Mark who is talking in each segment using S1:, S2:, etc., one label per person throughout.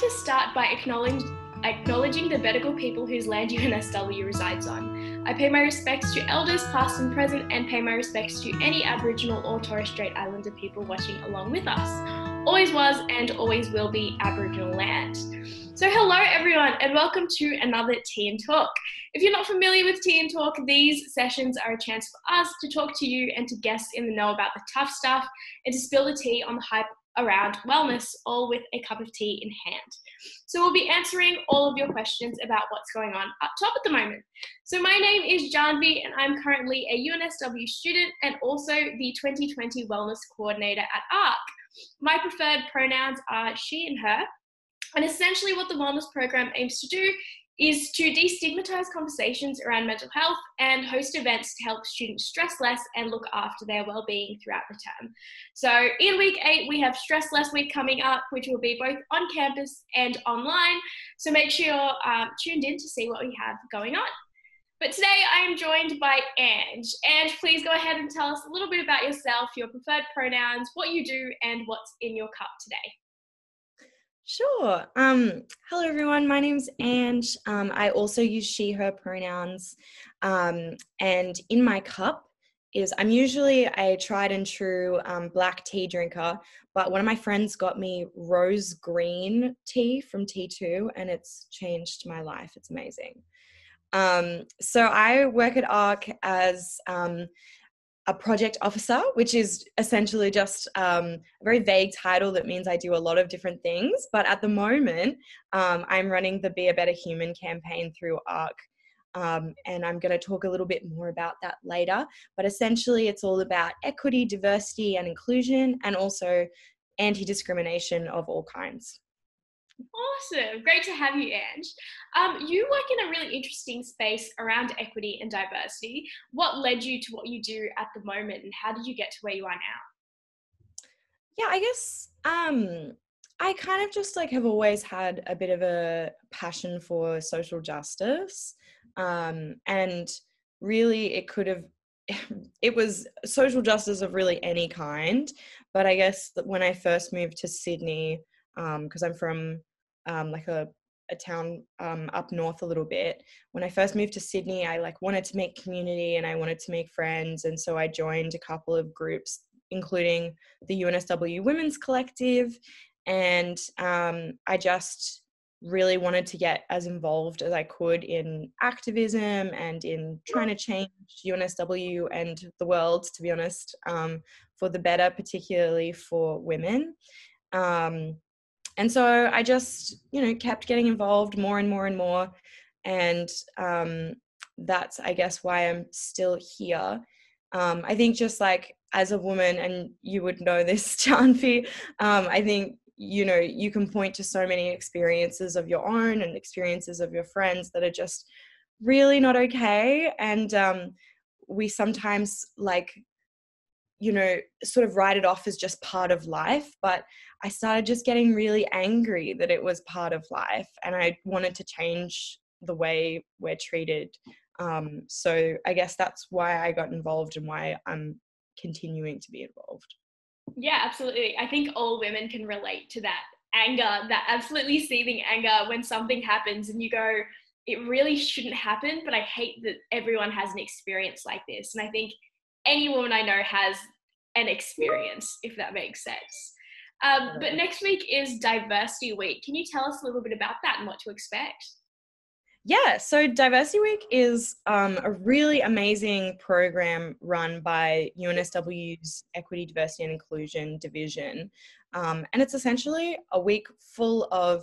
S1: to start by acknowledging, acknowledging the Bedegal people whose land UNSW resides on. I pay my respects to elders past and present and pay my respects to any Aboriginal or Torres Strait Islander people watching along with us. Always was and always will be Aboriginal land. So, hello everyone, and welcome to another Tea and Talk. If you're not familiar with Tea and Talk, these sessions are a chance for us to talk to you and to guests in the know about the tough stuff and to spill the tea on the hype around wellness, all with a cup of tea in hand. So, we'll be answering all of your questions about what's going on up top at the moment. So, my name is Janvi, and I'm currently a UNSW student and also the 2020 Wellness Coordinator at ARC. My preferred pronouns are she and her. And essentially, what the wellness program aims to do is to destigmatize conversations around mental health and host events to help students stress less and look after their well-being throughout the term. So in week eight, we have Stress Less Week coming up, which will be both on campus and online. So make sure you're um, tuned in to see what we have going on. But today I am joined by Ange. Ange, please go ahead and tell us a little bit about yourself, your preferred pronouns, what you do, and what's in your cup today.
S2: Sure. Um, hello, everyone. My name's Ange. Um, I also use she, her pronouns. Um, and in my cup is, I'm usually a tried and true um, black tea drinker, but one of my friends got me rose green tea from T2, and it's changed my life. It's amazing. Um, so I work at ARC as um, a project officer, which is essentially just um, a very vague title that means I do a lot of different things. But at the moment, um, I'm running the Be a Better Human campaign through ARC. Um, and I'm going to talk a little bit more about that later. But essentially, it's all about equity, diversity, and inclusion, and also anti discrimination of all kinds.
S1: Awesome. Great to have you, Ange. Um, you work in a really interesting space around equity and diversity. What led you to what you do at the moment, and how did you get to where you are now?
S2: Yeah, I guess um, I kind of just like have always had a bit of a passion for social justice. Um, and really, it could have it was social justice of really any kind. But I guess that when I first moved to Sydney, because um, I'm from um, like a a town um, up north a little bit. When I first moved to Sydney, I like wanted to make community and I wanted to make friends, and so I joined a couple of groups, including the UNSW Women's Collective, and um, I just really wanted to get as involved as I could in activism and in trying to change UNSW and the world, to be honest, um, for the better, particularly for women. Um, and so I just, you know, kept getting involved more and more and more. And um, that's, I guess, why I'm still here. Um, I think just like as a woman, and you would know this, Janvi, um, I think, you know, you can point to so many experiences of your own and experiences of your friends that are just really not okay. And um, we sometimes like you know, sort of write it off as just part of life. But I started just getting really angry that it was part of life and I wanted to change the way we're treated. Um, so I guess that's why I got involved and why I'm continuing to be involved.
S1: Yeah, absolutely. I think all women can relate to that anger, that absolutely seething anger when something happens and you go, it really shouldn't happen, but I hate that everyone has an experience like this. And I think any woman I know has an experience, if that makes sense. Um, but next week is Diversity Week. Can you tell us a little bit about that and what to expect?
S2: Yeah, so Diversity Week is um, a really amazing program run by UNSW's Equity, Diversity and Inclusion Division. Um, and it's essentially a week full of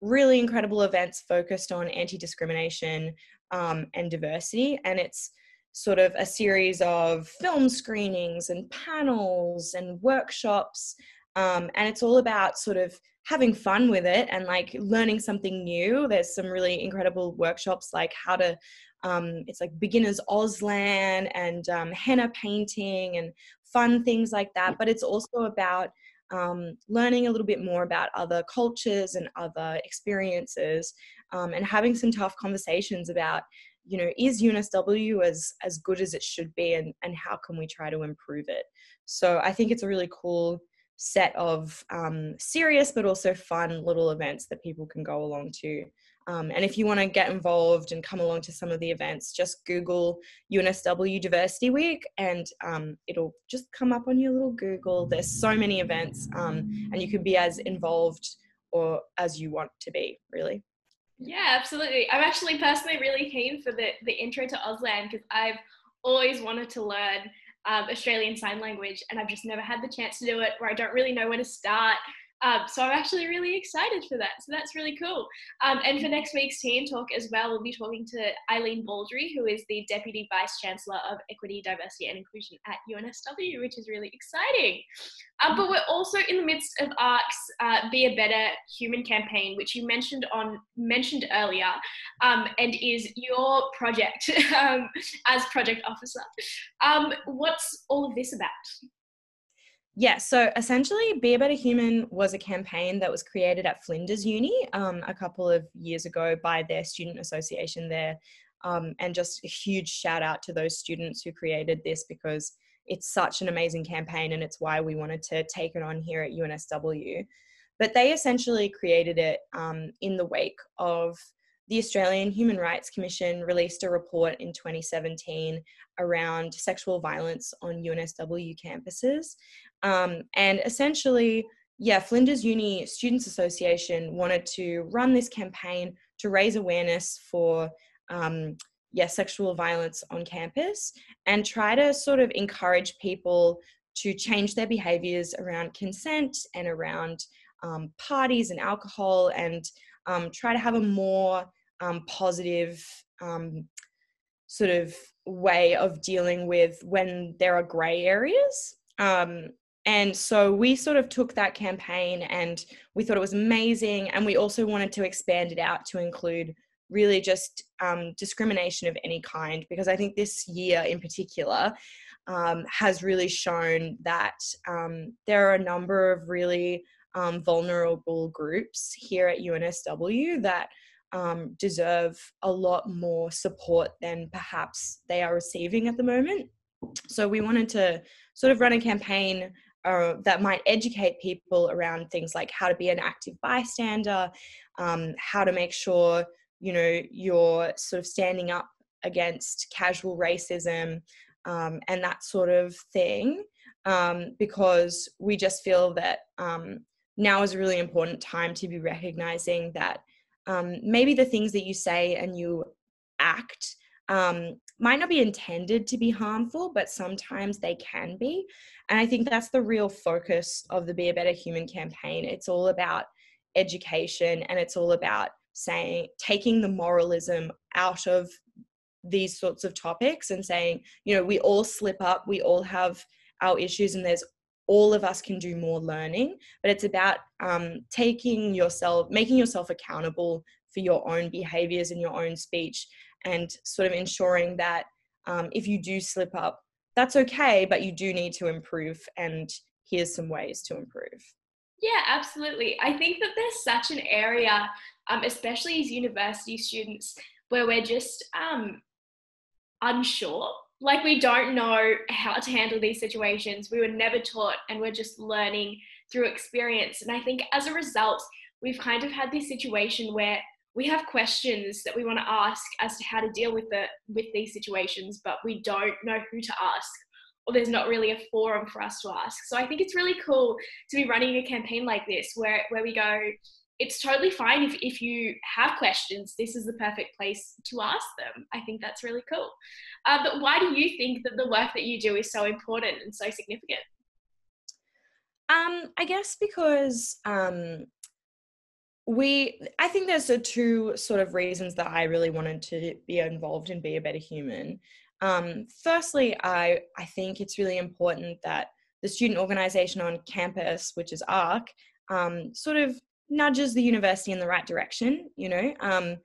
S2: really incredible events focused on anti discrimination um, and diversity. And it's sort of a series of film screenings and panels and workshops. Um, and it's all about sort of having fun with it and like learning something new. There's some really incredible workshops like how to, um, it's like beginners Auslan and um, henna painting and fun things like that. But it's also about um, learning a little bit more about other cultures and other experiences um, and having some tough conversations about you know is unsw as as good as it should be and and how can we try to improve it so i think it's a really cool set of um, serious but also fun little events that people can go along to. Um, and if you want to get involved and come along to some of the events, just Google UNSW Diversity Week and um, it'll just come up on your little Google. There's so many events um, and you can be as involved or as you want to be, really.
S1: Yeah, absolutely. I'm actually personally really keen for the, the intro to Auslan because I've always wanted to learn um, Australian Sign Language, and I've just never had the chance to do it, where I don't really know where to start. Um, so I'm actually really excited for that. So that's really cool. Um, and for next week's Tea Talk as well, we'll be talking to Eileen Baldry, who is the Deputy Vice Chancellor of Equity, Diversity and Inclusion at UNSW, which is really exciting. Um, but we're also in the midst of ARC's uh, Be a Better Human campaign, which you mentioned on mentioned earlier, um, and is your project um, as project officer. Um, what's all of this about?
S2: Yeah, so essentially, Be a Better Human was a campaign that was created at Flinders Uni um, a couple of years ago by their student association there. Um, and just a huge shout out to those students who created this because it's such an amazing campaign and it's why we wanted to take it on here at UNSW. But they essentially created it um, in the wake of the Australian Human Rights Commission released a report in 2017 around sexual violence on UNSW campuses. Um, and essentially, yeah, Flinders Uni Students Association wanted to run this campaign to raise awareness for um, yeah, sexual violence on campus and try to sort of encourage people to change their behaviors around consent and around um, parties and alcohol and um, try to have a more um, positive um, sort of way of dealing with when there are grey areas. Um, and so we sort of took that campaign and we thought it was amazing. And we also wanted to expand it out to include really just um, discrimination of any kind, because I think this year in particular um, has really shown that um, there are a number of really um, vulnerable groups here at UNSW that um, deserve a lot more support than perhaps they are receiving at the moment. So we wanted to sort of run a campaign uh, that might educate people around things like how to be an active bystander, um, how to make sure you know you're sort of standing up against casual racism um, and that sort of thing, um, because we just feel that um, now is a really important time to be recognizing that um, maybe the things that you say and you act um, might not be intended to be harmful, but sometimes they can be. And I think that's the real focus of the Be a Better Human campaign. It's all about education and it's all about saying, taking the moralism out of these sorts of topics and saying, you know, we all slip up, we all have our issues, and there's all of us can do more learning, but it's about um, taking yourself, making yourself accountable for your own behaviors and your own speech, and sort of ensuring that um, if you do slip up, that's okay, but you do need to improve, and here's some ways to improve.
S1: Yeah, absolutely. I think that there's such an area, um, especially as university students, where we're just um, unsure like we don't know how to handle these situations. We were never taught and we're just learning through experience. And I think as a result, we've kind of had this situation where we have questions that we want to ask as to how to deal with the with these situations, but we don't know who to ask or there's not really a forum for us to ask. So I think it's really cool to be running a campaign like this where where we go, it's totally fine if, if you have questions. This is the perfect place to ask them. I think that's really cool. Uh, but why do you think that the work that you do is so important and so significant?
S2: Um, i guess because um, we i think there's a two sort of reasons that i really wanted to be involved and be a better human um, firstly i i think it's really important that the student organization on campus which is arc um, sort of nudges the university in the right direction. You know, um,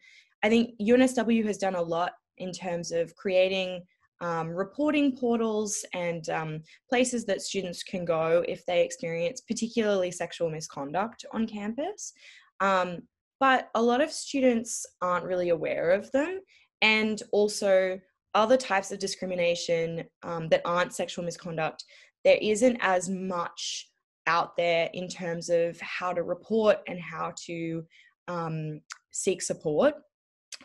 S2: I think UNSW has done a lot in terms of creating um, reporting portals and um, places that students can go if they experience particularly sexual misconduct on campus. Um, but a lot of students aren't really aware of them, and also other types of discrimination um, that aren't sexual misconduct. There isn't as much out there in terms of how to report and how to um, seek support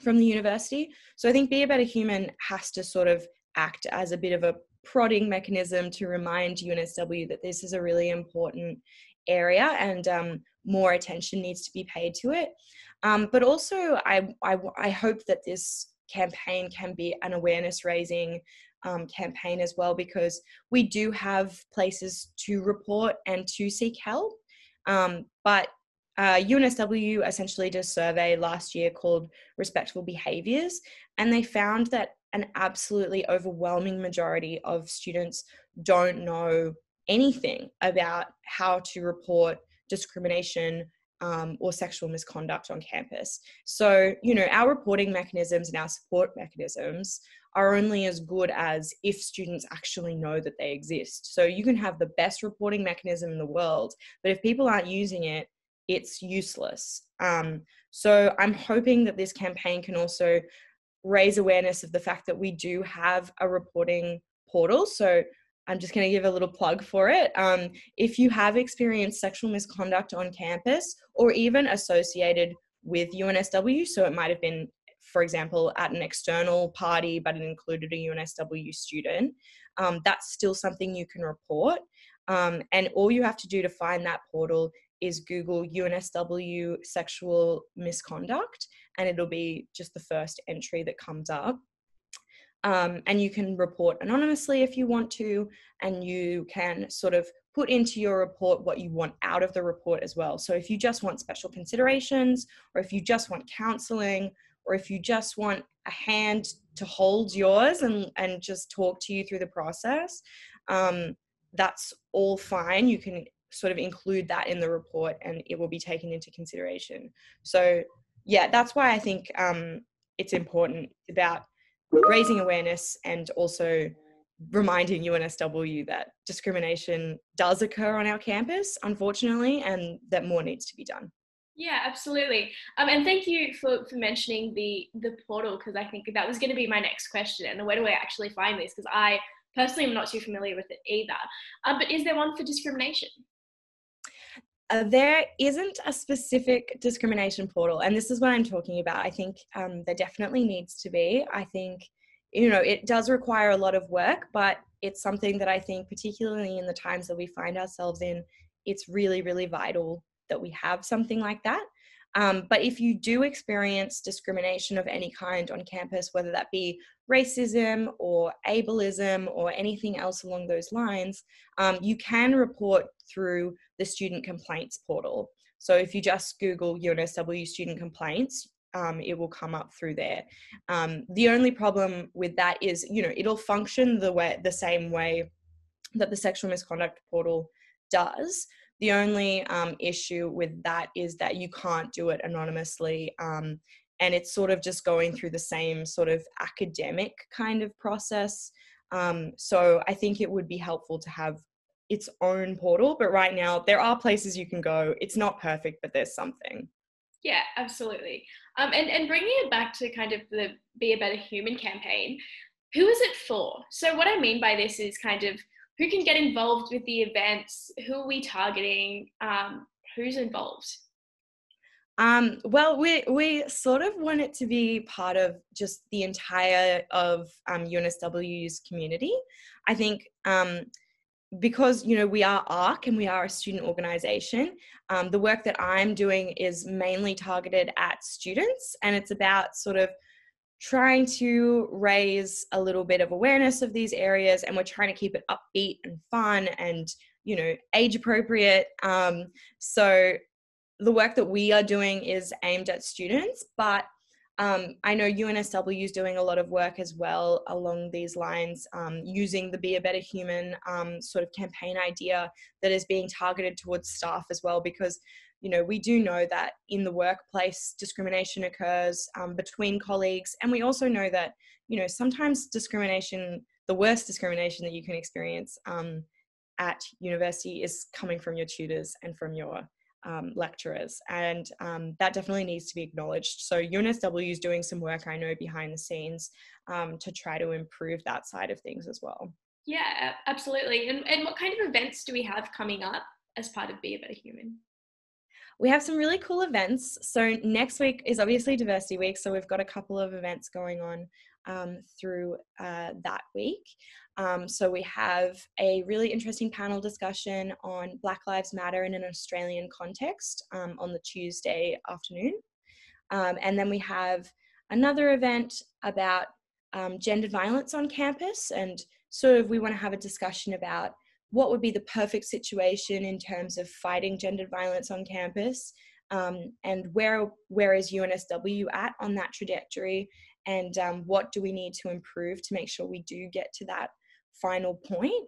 S2: from the university. So I think Be a Better Human has to sort of act as a bit of a prodding mechanism to remind UNSW that this is a really important area and um, more attention needs to be paid to it. Um, but also, I, I, I, hope that this campaign can be an awareness raising um, campaign as well because we do have places to report and to seek help. Um, but uh, UNSW essentially did a survey last year called Respectful Behaviors, and they found that an absolutely overwhelming majority of students don't know anything about how to report discrimination um, or sexual misconduct on campus. So, you know, our reporting mechanisms and our support mechanisms are only as good as if students actually know that they exist. So, you can have the best reporting mechanism in the world, but if people aren't using it, it's useless. Um, so, I'm hoping that this campaign can also raise awareness of the fact that we do have a reporting portal. So, I'm just going to give a little plug for it. Um, if you have experienced sexual misconduct on campus or even associated with UNSW, so it might have been, for example, at an external party, but it included a UNSW student, um, that's still something you can report. Um, and all you have to do to find that portal is Google UNSW sexual misconduct, and it'll be just the first entry that comes up. Um, and you can report anonymously if you want to, and you can sort of put into your report what you want out of the report as well. So if you just want special considerations, or if you just want counseling, or if you just want a hand to hold yours and, and just talk to you through the process, um, that's all fine. You can sort of include that in the report and it will be taken into consideration. So, yeah, that's why I think um, it's important about raising awareness and also reminding UNSW that discrimination does occur on our campus, unfortunately, and that more needs to be done.
S1: Yeah, absolutely. Um, and thank you for, for mentioning the the portal because I think that was going to be my next question. And where do I actually find this? Because I personally am not too familiar with it either. Um, but is there one for discrimination?
S2: Uh, there isn't a specific discrimination portal, and this is what I'm talking about. I think um, there definitely needs to be. I think, you know, it does require a lot of work, but it's something that I think, particularly in the times that we find ourselves in, it's really, really vital that we have something like that. Um, but if you do experience discrimination of any kind on campus, whether that be racism or ableism or anything else along those lines, um, you can report through the student complaints portal. So if you just Google UNSW student complaints, um, it will come up through there. Um, the only problem with that is, you know, it'll function the way the same way that the sexual misconduct portal does. The only um, issue with that is that you can't do it anonymously. Um, and it's sort of just going through the same sort of academic kind of process. Um, so I think it would be helpful to have its own portal. But right now, there are places you can go. It's not perfect, but there's something.
S1: Yeah, absolutely. Um, and, and bringing it back to kind of the Be a Better Human campaign, who is it for? So, what I mean by this is kind of who can get involved with the events? Who are we targeting? Um, who's involved?
S2: Um, well, we we sort of want it to be part of just the entire of um, UNSW's community. I think um, because you know we are ARC and we are a student organisation. Um, the work that I'm doing is mainly targeted at students, and it's about sort of trying to raise a little bit of awareness of these areas and we're trying to keep it upbeat and fun and you know age appropriate. Um, so the work that we are doing is aimed at students but um, I know UNSW is doing a lot of work as well along these lines, um, using the Be a Better Human um, sort of campaign idea that is being targeted towards staff as well, because you know, we do know that in the workplace discrimination occurs um, between colleagues, and we also know that you know sometimes discrimination, the worst discrimination that you can experience um, at university, is coming from your tutors and from your um, lecturers, and um, that definitely needs to be acknowledged. So UNSW is doing some work I know behind the scenes um, to try to improve that side of things as well.
S1: Yeah, absolutely. And and what kind of events do we have coming up? as part of Be a Better Human?
S2: We have some really cool events. So, next week is obviously Diversity Week. So, we've got a couple of events going on um, through uh, that week. Um, so, we have a really interesting panel discussion on Black Lives Matter in an Australian context um, on the Tuesday afternoon. Um, and then we have another event about um, gendered violence on campus and sort of we want to have a discussion about what would be the perfect situation in terms of fighting gendered violence on campus? Um, and where where is UNSW at on that trajectory? And um, what do we need to improve to make sure we do get to that final point?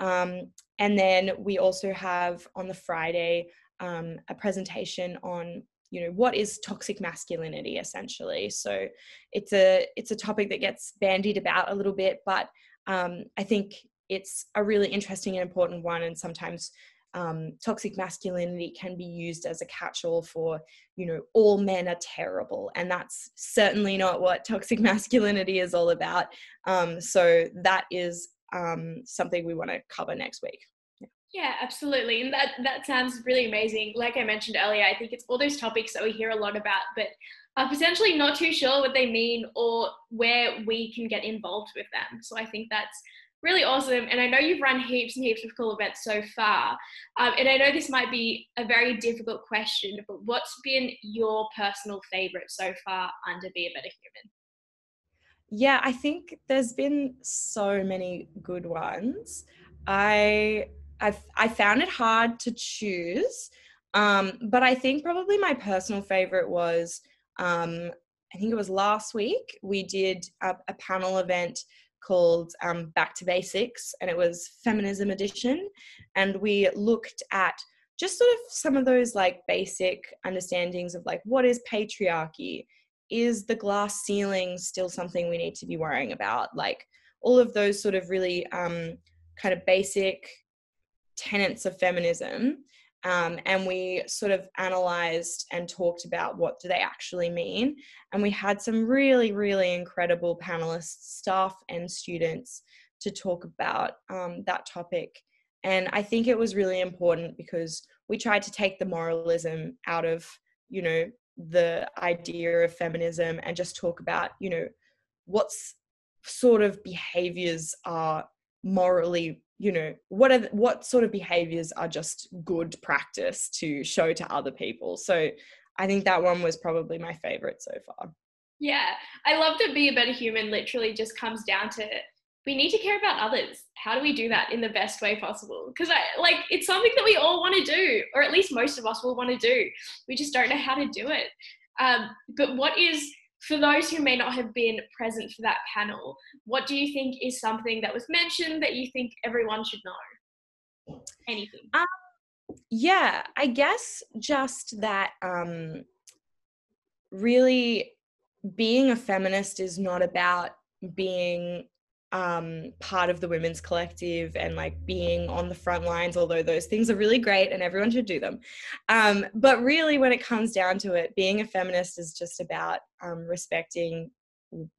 S2: Um, and then we also have on the Friday um, a presentation on you know what is toxic masculinity essentially. So it's a it's a topic that gets bandied about a little bit but um, i think it's a really interesting and important one and sometimes um, toxic masculinity can be used as a catch-all for you know all men are terrible and that's certainly not what toxic masculinity is all about um, so that is um, something we want to cover next week
S1: yeah, absolutely. And that, that sounds really amazing. Like I mentioned earlier, I think it's all those topics that we hear a lot about, but are potentially not too sure what they mean or where we can get involved with them. So I think that's really awesome. And I know you've run heaps and heaps of cool events so far. Um, and I know this might be a very difficult question, but what's been your personal favorite so far under Be a Better Human?
S2: Yeah, I think there's been so many good ones. I I've I found it hard to choose, um, but I think probably my personal favorite was um, I think it was last week we did a, a panel event called um, Back to Basics, and it was Feminism Edition, and we looked at just sort of some of those like basic understandings of like what is patriarchy? Is the glass ceiling still something we need to be worrying about? Like all of those sort of really um, kind of basic tenets of feminism um, and we sort of analyzed and talked about what do they actually mean. And we had some really really incredible panelists staff and students to talk about um, that topic. And i think it was really important because we tried to take the moralism out of you know the idea of feminism and just talk about you know what's sort of behaviors are morally you know what are what sort of behaviors are just good practice to show to other people? So i think that one was probably my favorite so far.
S1: Yeah i love that be a better human literally just comes down to we need to care about others. How do we do that in the best way possible? Because i like it's something that we all want to do or at least most of us will want to do. We just don't know how to do it. Um, but what is for those who may not have been present for that panel, what do you think is something that was mentioned that you think everyone should know? Anything?
S2: Um, yeah, I guess just that um, really being a feminist is not about being um, part of the women's collective and like being on the front lines, although those things are really great and everyone should do them. Um, but really, when it comes down to it, being a feminist is just about um, respecting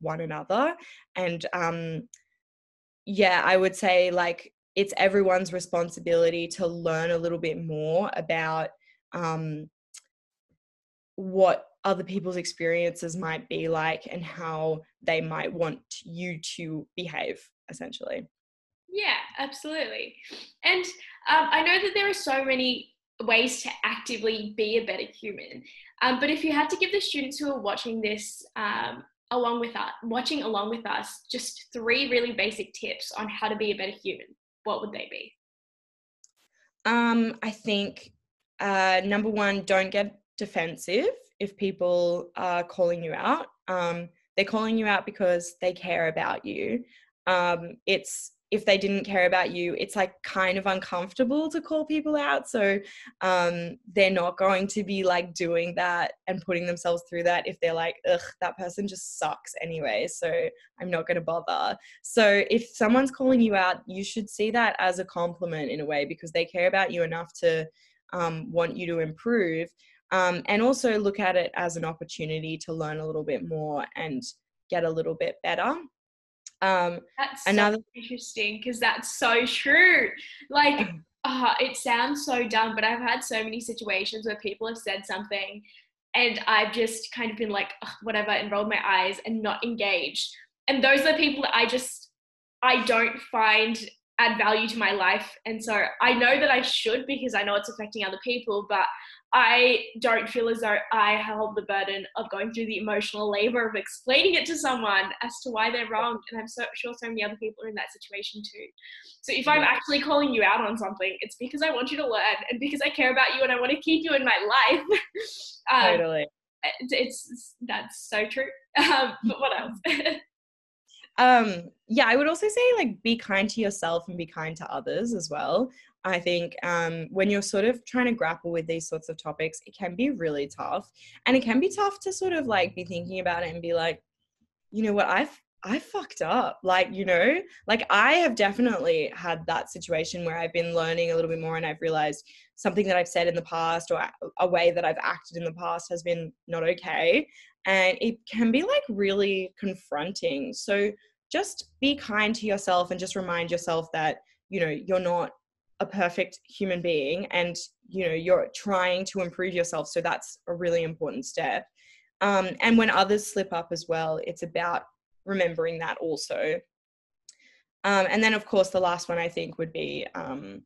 S2: one another. And um, yeah, I would say like it's everyone's responsibility to learn a little bit more about um, what other people's experiences might be like and how they might want you to behave essentially.
S1: Yeah absolutely. And um, i know that there are so many ways to actively be a better human um, but if you had to give the students who are watching this um, along with us watching along with us just three really basic tips on how to be a better human what would they be?
S2: Um, i think uh, number one don't get defensive if people are calling you out. Um, they're calling you out because they care about you. Um, it's if they didn't care about you, it's like kind of uncomfortable to call people out. So um, they're not going to be like doing that and putting themselves through that if they're like, ugh, that person just sucks anyway. So I'm not going to bother. So if someone's calling you out, you should see that as a compliment in a way because they care about you enough to um, want you to improve um, and also look at it as an opportunity to learn a little bit more and get a little bit better.
S1: Um, that's another so interesting because that's so true. Like, uh, it sounds so dumb, but I've had so many situations where people have said something and I've just kind of been like, whatever, and rolled my eyes and not engaged. And those are people that I just, I don't find add value to my life. And so I know that I should because I know it's affecting other people, but I don't feel as though I hold the burden of going through the emotional labor of explaining it to someone as to why they're wrong. And I'm so sure so many other people are in that situation too. So if I'm actually calling you out on something, it's because I want you to learn and because I care about you and I want to keep you in my life.
S2: um, totally.
S1: It's, it's, that's so true. Um, but what else?
S2: um yeah i would also say like be kind to yourself and be kind to others as well i think um when you're sort of trying to grapple with these sorts of topics it can be really tough and it can be tough to sort of like be thinking about it and be like you know what i've I fucked up. Like, you know, like I have definitely had that situation where I've been learning a little bit more and I've realized something that I've said in the past or a way that I've acted in the past has been not okay and it can be like really confronting. So just be kind to yourself and just remind yourself that, you know, you're not a perfect human being and, you know, you're trying to improve yourself. So that's a really important step. Um, and when others slip up as well, it's about remembering that also. Um, and then, of course, the last one I think would be um,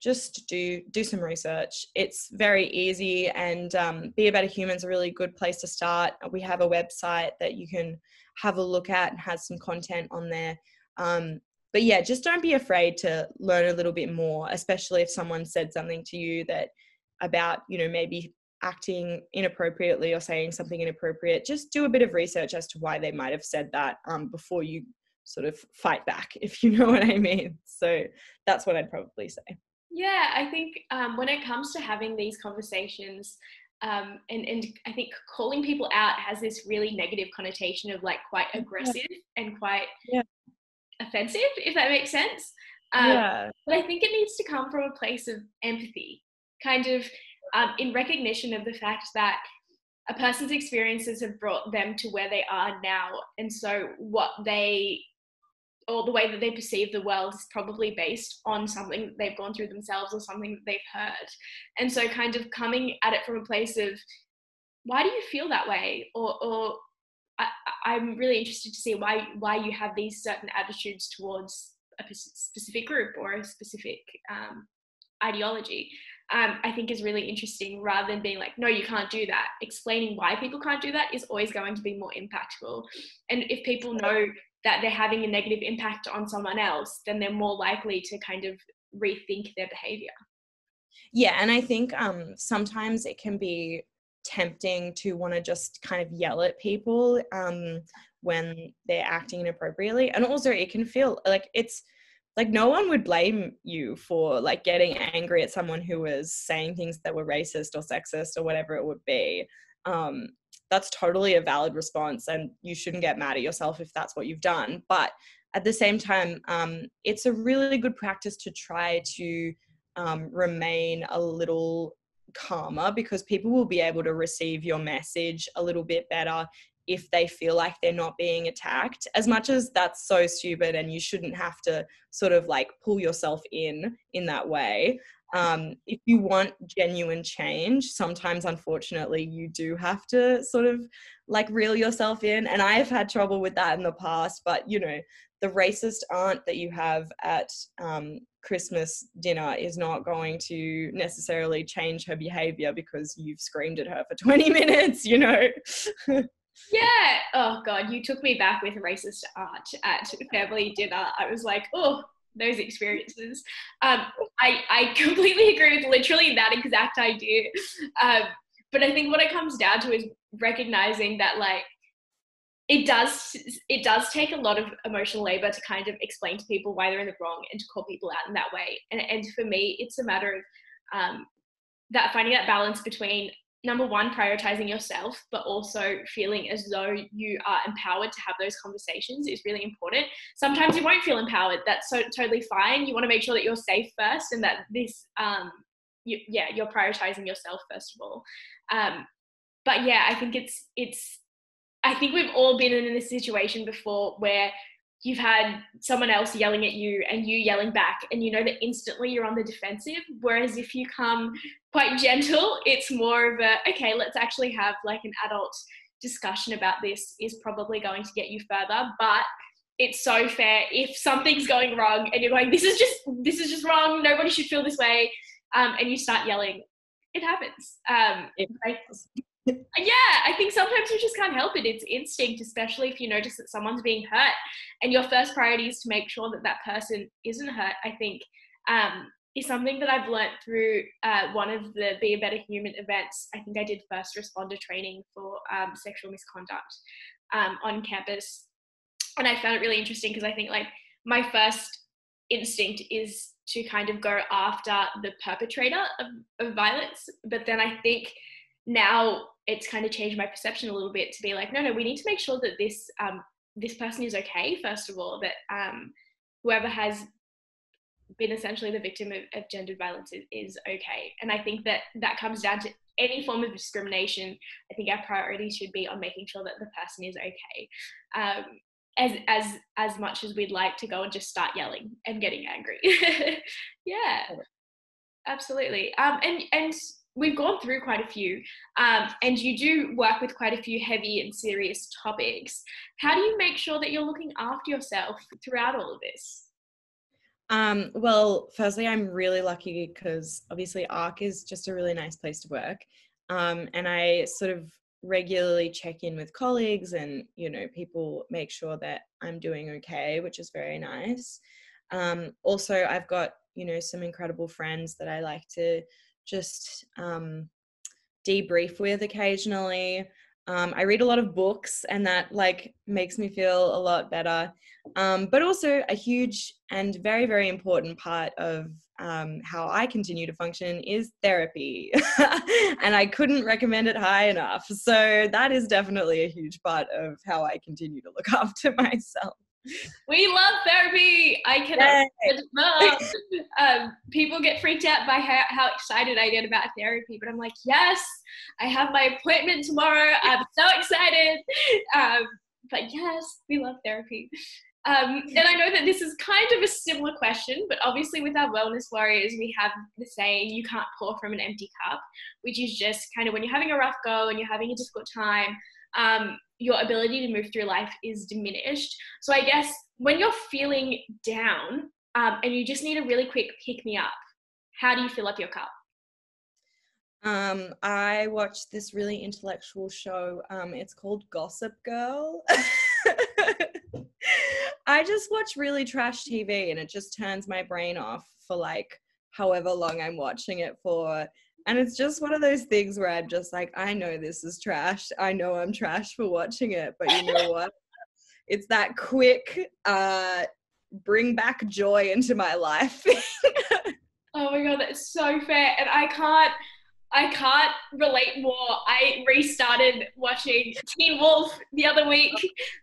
S2: just do do some research. It's very easy, and um, Be a Better human is a really good place to start. We have a website that you can have a look at and has some content on there. Um, but yeah, just don't be afraid to learn a little bit more, especially if someone said something to you that about you know maybe acting inappropriately or saying something inappropriate. Just do a bit of research as to why they might have said that um, before you sort of fight back, if you know what I mean. So that's what I'd probably say.
S1: Yeah, I think um, when it comes to having these conversations, um, and, and I think calling people out has this really negative connotation of like quite aggressive yeah. and quite yeah. Offensive, if that makes sense. Um, yeah. But I think it needs to come from a place of empathy, kind of um, in recognition of the fact that a person's experiences have brought them to where they are now. And so what they or the way that they perceive the world is probably based on something that they've gone through themselves or something that they've heard. And so, kind of coming at it from a place of, why do you feel that way? Or, or I, am really interested to see why why you have these certain attitudes towards a specific group or a specific um, ideology. Um, I think is really interesting rather than being like, no, you can't do that. Explaining why people can't do that is always going to be more impactful. And if people know that they're having a negative impact on someone else, then they're more likely to kind of rethink their behavior.
S2: Yeah, and I think um, sometimes it can be tempting to want to just kind of yell at people um, when they're acting inappropriately, and also it can feel like it's like no one would blame you for like getting angry at someone who was saying things that were racist or sexist or whatever it would be. Um, that's totally a valid response and you shouldn't get mad at yourself if that's what you've done. But at the same time um, it's a really good practice to try to um, remain a little calmer because people will be able to receive your message a little bit better if they feel like they're not being attacked. As much as that's so stupid and you shouldn't have to sort of like pull yourself in in that way um, if you want genuine change sometimes unfortunately you do have to sort of like reel yourself in. And i've had trouble with that in the past but you know the racist aunt that you have at um, christmas dinner is not going to necessarily change her behavior because you've screamed at her for 20 minutes you know
S1: yeah oh god you took me back with racist aunt at family dinner i was like oh those experiences. Um, I, I completely agree with literally that exact idea. Um, but I think what it comes down to is recognizing that like it does it does take a lot of emotional labor to kind of explain to people why they're in the wrong and to call people out in that way. And, and for me, it's a matter of um, that finding that balance between number one, prioritizing yourself, but also feeling as though you are empowered to have those conversations is really important. Sometimes you won't feel empowered. That's so totally fine. You want to make sure that you're safe first and that this, um, you, yeah, you're prioritizing yourself first of all. Um, but yeah, I think it's it's. I think we've all been in a situation before where you've had someone else yelling at you and you yelling back and you know that instantly you're on the defensive whereas if you come quite gentle it's more of a okay let's actually have like an adult discussion about this is probably going to get you further. But it's so fair if something's going wrong and you're going this is just this is just wrong. Nobody should feel this way um, and you start yelling. It happens. Um, it, yeah, I think sometimes you just can't help it. It's instinct, especially if you notice that someone's being hurt, and your first priority is to make sure that that person isn't hurt. I think um, is something that I've learned through uh, one of the Be a Better Human events. I think I did first responder training for um, sexual misconduct um, on campus, and I found it really interesting because I think like my first instinct is to kind of go after the perpetrator of, of violence, but then I think now it's kind of changed my perception a little bit to be like, no, no, we need to make sure that this um, this person is okay. First of all, that um, whoever has been essentially the victim of, of gendered violence is, is, okay. And I think that that comes down to any form of discrimination. I think our priority should be on making sure that the person is okay. Um, as as as much as we'd like to go and just start yelling and getting angry. yeah, absolutely. Um, and and we've gone through quite a few, um, and you do work with quite a few heavy and serious topics. How do you make sure that you're looking after yourself throughout all of this?
S2: Um, well, firstly, I'm really lucky because obviously ARC is just a really nice place to work. Um, and I sort of regularly check in with colleagues and, you know, people make sure that I'm doing okay, which is very nice. Um, also, I've got, you know, some incredible friends that I like to just um, debrief with occasionally. Um, I read a lot of books, and that like makes me feel a lot better. Um, but also, a huge and very very important part of um, how I continue to function is therapy, and I couldn't recommend it high enough. So that is definitely a huge part of how I continue to look after myself.
S1: We love therapy. I cannot. um, people get freaked out by how, how excited I get about therapy, but I'm like, yes, I have my appointment tomorrow. I'm so excited. Um, but yes, we love therapy. Um, and I know that this is kind of a similar question, but obviously, with our wellness warriors, we have the saying, you can't pour from an empty cup, which is just kind of when you're having a rough go and you're having a difficult time, um, your ability to move through life is diminished. So I guess when you're feeling down um, and you just need a really quick pick me up, how do you fill up your cup?
S2: Um, I watched this really intellectual show. Um, it's called Gossip Girl. I just watch really trash TV and it just turns my brain off for like however long I'm watching it for. And it's just one of those things where I'm just like, I know this is trash. I know I'm trash for watching it, but you know what? it's that quick uh bring back joy into my life.
S1: oh my god, that's so fair. And I can't I can't relate more. I restarted watching Teen Wolf the other week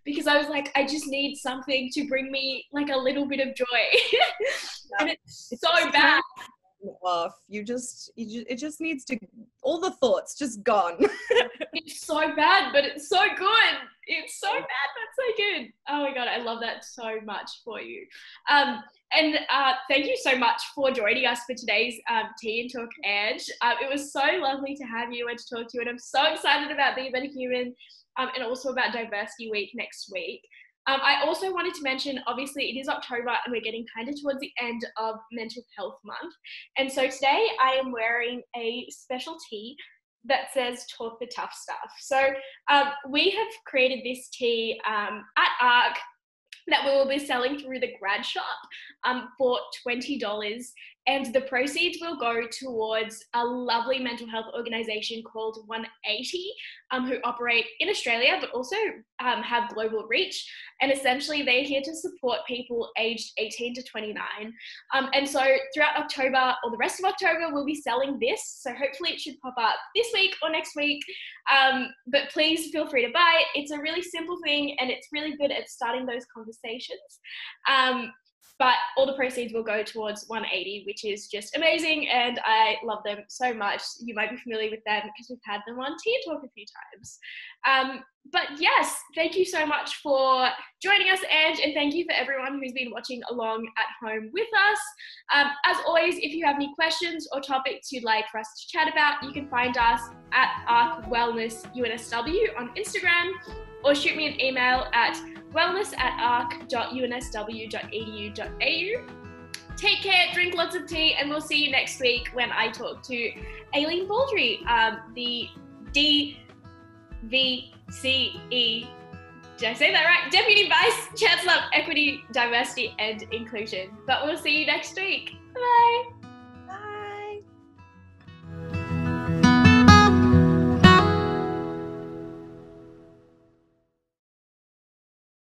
S1: because I was like, I just need something to bring me like a little bit of joy. and it's so bad
S2: off. You just, you just, it just needs to, all the thoughts just gone.
S1: it's so bad, but it's so good. It's so bad, but so good. Oh my god, I love that so much for you. Um, and uh, thank you so much for joining us for today's um, Tea and Talk Ange. Uh, it was so lovely to have you and to talk to you, and I'm so excited about being a better human um, and also about Diversity Week next week. Um, I also wanted to mention, obviously, it is October and we're getting kind of towards the end of Mental Health Month. And so today I am wearing a special tee that says Talk the Tough Stuff. So um, we have created this tee um, at ARC that we will be selling through the grad shop um, for $20 and the proceeds will go towards a lovely mental health organization called 180 um, who operate in australia but also um, have global reach. And essentially they're here to support people aged 18 to 29 um, and so throughout october or the rest of october we'll be selling this. So hopefully it should pop up this week or next week. Um, but please feel free to buy it. It's a really simple thing and it's really good at starting those conversations. Um, but all the proceeds will go towards 180, which is just amazing, and I love them so much. You might be familiar with them because we've had them on Tea Talk a few times. Um, but yes, thank you so much for joining us, Ange, and thank you for everyone who's been watching along at home with us. Um, as always, if you have any questions or topics you'd like for us to chat about, you can find us at ARC Wellness UNSW on Instagram or shoot me an email at wellness at arc.unsw.edu.au. Take care, drink lots of tea, and we'll see you next week when I talk to Eileen Baldry, um, the DVCE. Did I say that right? Deputy Vice Chancellor of Equity, Diversity and Inclusion. But we'll see you next week. Bye.